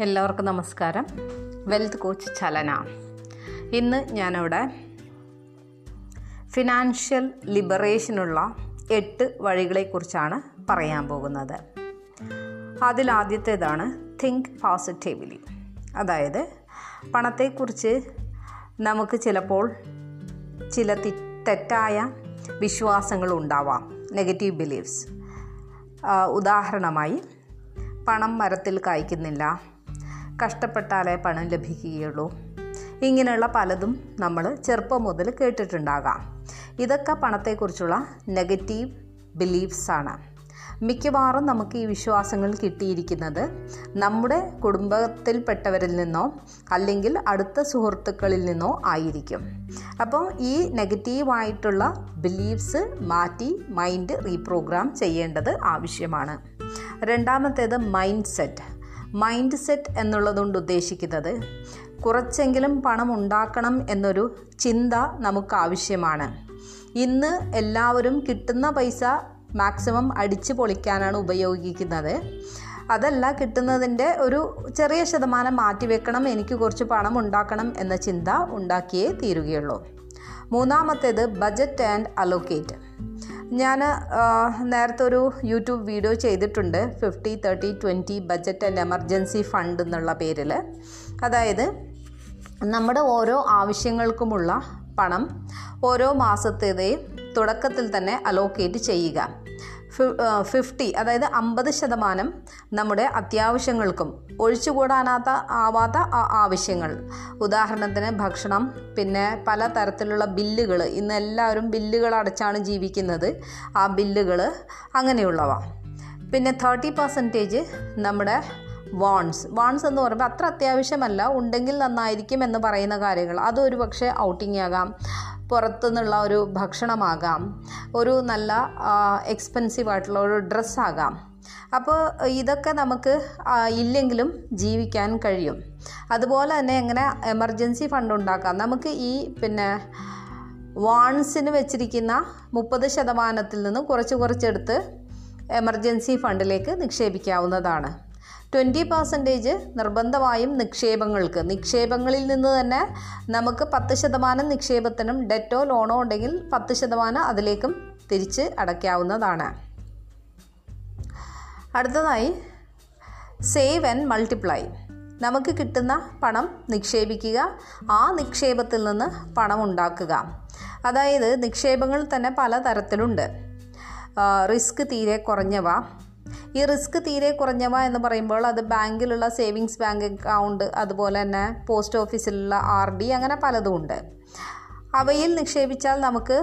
എല്ലാവർക്കും നമസ്കാരം. Wealth coach ചലന. ഇന്ന് ഞാനിവിടെ ഫിനാൻഷ്യൽ ലിബറേഷനുള്ള എട്ട് വഴികളെക്കുറിച്ചാണ് പറയാൻ പോകുന്നത്. അതിലാദ്യത്തേതാണ് തിങ്ക് പോസിറ്റീവ്ലി. അതായത് പണത്തെക്കുറിച്ച് നമുക്ക് ചിലപ്പോൾ ചില തെറ്റായ വിശ്വാസങ്ങൾ ഉണ്ടാവാം. നെഗറ്റീവ് ബിലീഫ്സ് ഉദാഹരണമായി പണം മരത്തിൽ കായ്ക്കുന്നില്ല. കഷ്ടപ്പെട്ടാലേ പണം ലഭിക്കുകയുള്ളൂ. ഇങ്ങനെയുള്ള പലതും നമ്മൾ ചെറുപ്പം മുതൽ കേട്ടിട്ടുണ്ടാകാം. ഇതൊക്കെ പണത്തെക്കുറിച്ചുള്ള നെഗറ്റീവ് ബിലീഫ്സാണ് മിക്കവാറും നമുക്ക് ഈ വിശ്വാസങ്ങൾ കിട്ടിയിരിക്കുന്നത് നമ്മുടെ കുടുംബത്തിൽപ്പെട്ടവരിൽ നിന്നോ അല്ലെങ്കിൽ അടുത്ത സുഹൃത്തുക്കളിൽ നിന്നോ ആയിരിക്കും. അപ്പോൾ ഈ നെഗറ്റീവായിട്ടുള്ള ബിലീഫ്സ് മാറ്റി മൈൻഡ് റീപ്രോഗ്രാം ചെയ്യേണ്ടത് ആവശ്യമാണ്. രണ്ടാമത്തേത് മൈൻഡ് സെറ്റ്. മൈൻഡ് സെറ്റ് എന്നുള്ളതുകൊണ്ട് ഉദ്ദേശിക്കുന്നത് കുറച്ചെങ്കിലും പണം ഉണ്ടാക്കണം എന്നൊരു ചിന്ത നമുക്ക് ആവശ്യമാണ് ഇന്ന് എല്ലാവരും കിട്ടുന്ന പൈസ മാക്സിമം അടിച്ചു പൊളിക്കാനാണ് ഉപയോഗിക്കുന്നത്. അതല്ല കിട്ടുന്നതിന്റെ ഒരു ചെറിയ ശതമാനം മാറ്റിവെക്കണം എനിക്ക് കുറച്ച് പണം ഉണ്ടാക്കണം എന്ന ചിന്ത ഉണ്ടാക്കിയേ തീരുകയുള്ളൂ. മൂന്നാമത്തേത് ബജറ്റ് ആൻഡ് അലോക്കേറ്റ്. ഞാൻ നേരത്തെ ഒരു യൂട്യൂബ് വീഡിയോ ചെയ്തിട്ടുണ്ട്. Fifty thirty twenty budget and emergency fund എന്നുള്ള പേരിൽ അതായത് നമ്മുടെ ഓരോ ആവശ്യങ്ങൾക്കുമുള്ള പണം ഓരോ മാസത്തേയും തുടക്കത്തിൽ തന്നെ അലോക്കേറ്റ് ചെയ്യുക. ഫിഫ്റ്റി അതായത് അമ്പത് ശതമാനം നമ്മുടെ അത്യാവശ്യങ്ങൾക്കും ഒഴിച്ചുകൂടാനാത്ത ആവാത്ത ആവശ്യങ്ങൾ. ഉദാഹരണത്തിന് ഭക്ഷണം പിന്നെ പല തരത്തിലുള്ള ബില്ലുകൾ ഇന്ന് എല്ലാവരും ബില്ലുകൾ അടച്ചാണ് ജീവിക്കുന്നത്. ആ ബില്ലുകൾ അങ്ങനെയുള്ളവ. പിന്നെ തേർട്ടി പെർസെന്റേജ് നമ്മുടെ വാൺസ് വാൺസ് എന്ന് പറയുമ്പോൾ അത്ര അത്യാവശ്യമല്ല. ഉണ്ടെങ്കിൽ നന്നായിരിക്കും എന്ന് പറയുന്ന കാര്യങ്ങൾ. അതൊരു പക്ഷേ ഔട്ടിംഗ് ആകാം. പുറത്തുനിന്നുള്ള ഒരു ഭക്ഷണമാകാം. ഒരു നല്ല എക്സ്പെൻസീവ് ആയിട്ടുള്ള ഒരു ഡ്രസ്സാകാം അപ്പോൾ ഇതൊക്കെ നമുക്ക് ഇല്ലെങ്കിലും ജീവിക്കാൻ കഴിയും. അതുപോലെ തന്നെ എങ്ങനെ എമർജൻസി ഫണ്ട് ഉണ്ടാക്കാം. നമുക്ക് ഈ പിന്നെ വാൺസിന് വെച്ചിരിക്കുന്ന മുപ്പത് ശതമാനത്തിൽ നിന്ന് കുറച്ച് കുറച്ചെടുത്ത് എമർജൻസി ഫണ്ടിലേക്ക് നിക്ഷേപിക്കാവുന്നതാണ്. ട്വന്റി പെർസെന്റേജ് നിർബന്ധമായും നിക്ഷേപങ്ങൾക്ക്. നിക്ഷേപങ്ങളിൽ നിന്ന് തന്നെ നമുക്ക് പത്ത് ശതമാനം നിക്ഷേപത്തിനും ഡെറ്റോ ലോണോ ഉണ്ടെങ്കിൽ പത്ത് ശതമാനം അതിലേക്കും തിരിച്ച് അടയ്ക്കാവുന്നതാണ്. അടുത്തതായി സേവ് ആൻഡ് മൾട്ടിപ്ലൈ. നമുക്ക് കിട്ടുന്ന പണം നിക്ഷേപിക്കുക ആ നിക്ഷേപത്തിൽ നിന്ന് പണം ഉണ്ടാക്കുക. അതായത് നിക്ഷേപങ്ങൾ തന്നെ പല തരത്തിലുണ്ട് റിസ്ക് തീരെ കുറഞ്ഞവ ഈ റിസ്ക് തീരെ കുറഞ്ഞവ എന്ന് പറയുമ്പോൾ അത് ബാങ്കിലുള്ള സേവിങ്സ് ബാങ്ക് അക്കൗണ്ട് അതുപോലെ തന്നെ പോസ്റ്റ് ഓഫീസിലുള്ള ആർ ഡി അങ്ങനെ പലതും ഉണ്ട്. അവയിൽ നിക്ഷേപിച്ചാൽ നമുക്ക്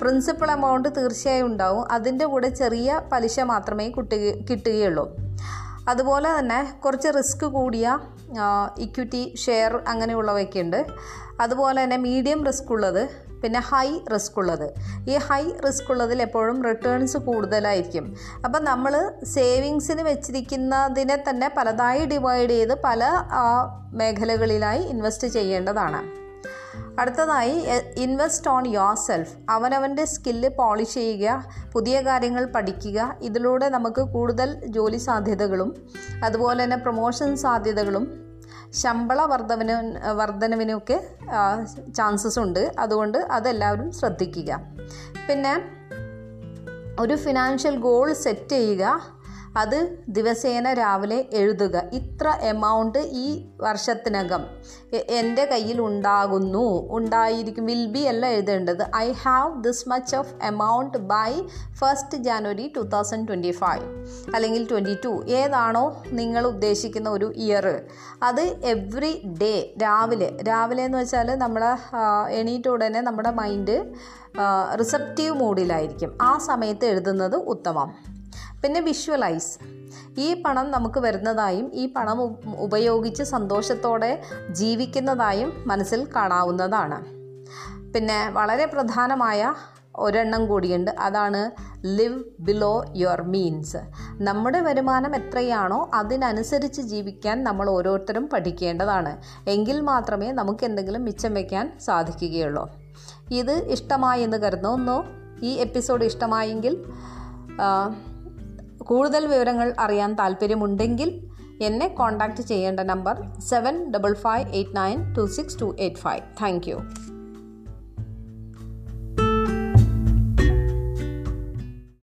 പ്രിൻസിപ്പൽ എമൗണ്ട് തീർച്ചയായും ഉണ്ടാവും. അതിന്റെ കൂടെ ചെറിയ പലിശ മാത്രമേ കിട്ടുക കിട്ടുകയുള്ളൂ. അതുപോലെ തന്നെ കുറച്ച് റിസ്ക് കൂടിയ ഇക്വിറ്റി ഷെയർ അങ്ങനെയുള്ളവയൊക്കെ ഉണ്ട്. അതുപോലെ തന്നെ മീഡിയം റിസ്ക് ഉള്ളത് പിന്നെ ഹൈ റിസ്ക് ഉള്ളത്. ഈ ഹൈ റിസ്ക് ഉള്ളതിൽ എപ്പോഴും റിട്ടേൺസ് കൂടുതലായിരിക്കും. അപ്പം നമ്മൾ സേവിങ്സിന് വെച്ചിരിക്കുന്നതിനെ തന്നെ പലതായി ഡിവൈഡ് ചെയ്ത് പല മേഖലകളിലായി ഇൻവെസ്റ്റ് ചെയ്യേണ്ടതാണ്. അടുത്തതായി ഇൻവെസ്റ്റ് ഓൺ യോർ സെൽഫ് അവനവന്റെ സ്കില്ല് പോളിഷ് ചെയ്യുക പുതിയ കാര്യങ്ങൾ പഠിക്കുക. ഇതിലൂടെ നമുക്ക് കൂടുതൽ ജോലി സാധ്യതകളും അതുപോലെ തന്നെ പ്രൊമോഷൻ സാധ്യതകളും ശമ്പള വർധന വർധനവിനൊക്കെ ചാൻസസ് ഉണ്ട്. അതുകൊണ്ട് അതെല്ലാവരും ശ്രദ്ധിക്കുക. പിന്നെ ഒരു ഫിനാൻഷ്യൽ ഗോൾ സെറ്റ് ചെയ്യുക. അത് ദിവസേന രാവിലെ എഴുതുക. ഇത്ര എമൗണ്ട് ഈ വർഷത്തിനകം എന്റെ കയ്യിൽ ഉണ്ടാകുന്നു. ഉണ്ടായിരിക്കും വിൽ ബി അല്ല എഴുതേണ്ടത്. I have this much of amount by first January two thousand twenty five അല്ലെങ്കിൽ ട്വന്റി ടു ഏതാണോ നിങ്ങൾ ഉദ്ദേശിക്കുന്ന ഒരു ഇയർ അത് എവ്രി ഡേ രാവിലെ. രാവിലെ എന്ന് വെച്ചാൽ നമ്മൾ ആ, എണീറ്റ ഉടനെ നമ്മുടെ മൈൻഡ് റിസപ്റ്റീവ് മൂഡിലായിരിക്കും ആ സമയത്ത് എഴുതുന്നത് ഉത്തമം. പിന്നെ വിഷ്വലൈസ് ഈ പണം നമുക്ക് വരുന്നതായും ഈ പണം ഉപയോഗിച്ച് സന്തോഷത്തോടെ ജീവിക്കുന്നതായും മനസ്സിൽ കാണാവുന്നതാണ്. പിന്നെ വളരെ പ്രധാനമായ ഒരെണ്ണം കൂടിയുണ്ട്. അതാണ് ലിവ് ബിലോ യുവർ മീൻസ് നമ്മുടെ വരുമാനം എത്രയാണോ അതിനനുസരിച്ച് ജീവിക്കാൻ നമ്മൾ ഓരോരുത്തരും പഠിക്കേണ്ടതാണ്. എങ്കിൽ മാത്രമേ നമുക്ക് എന്തെങ്കിലും മിച്ചം വയ്ക്കാൻ സാധിക്കുകയുള്ളൂ. ഇത് ഇഷ്ടമായി എന്ന് കരുതുന്നു. ഈ എപ്പിസോഡ് ഇഷ്ടമായെങ്കിൽ കൂടുതൽ വിവരങ്ങൾ അറിയാൻ താല്പര്യമുണ്ടെങ്കിൽ എന്നെ കോൺടാക്റ്റ് ചെയ്യേണ്ട number seven double five eight nine two six two eight five thank you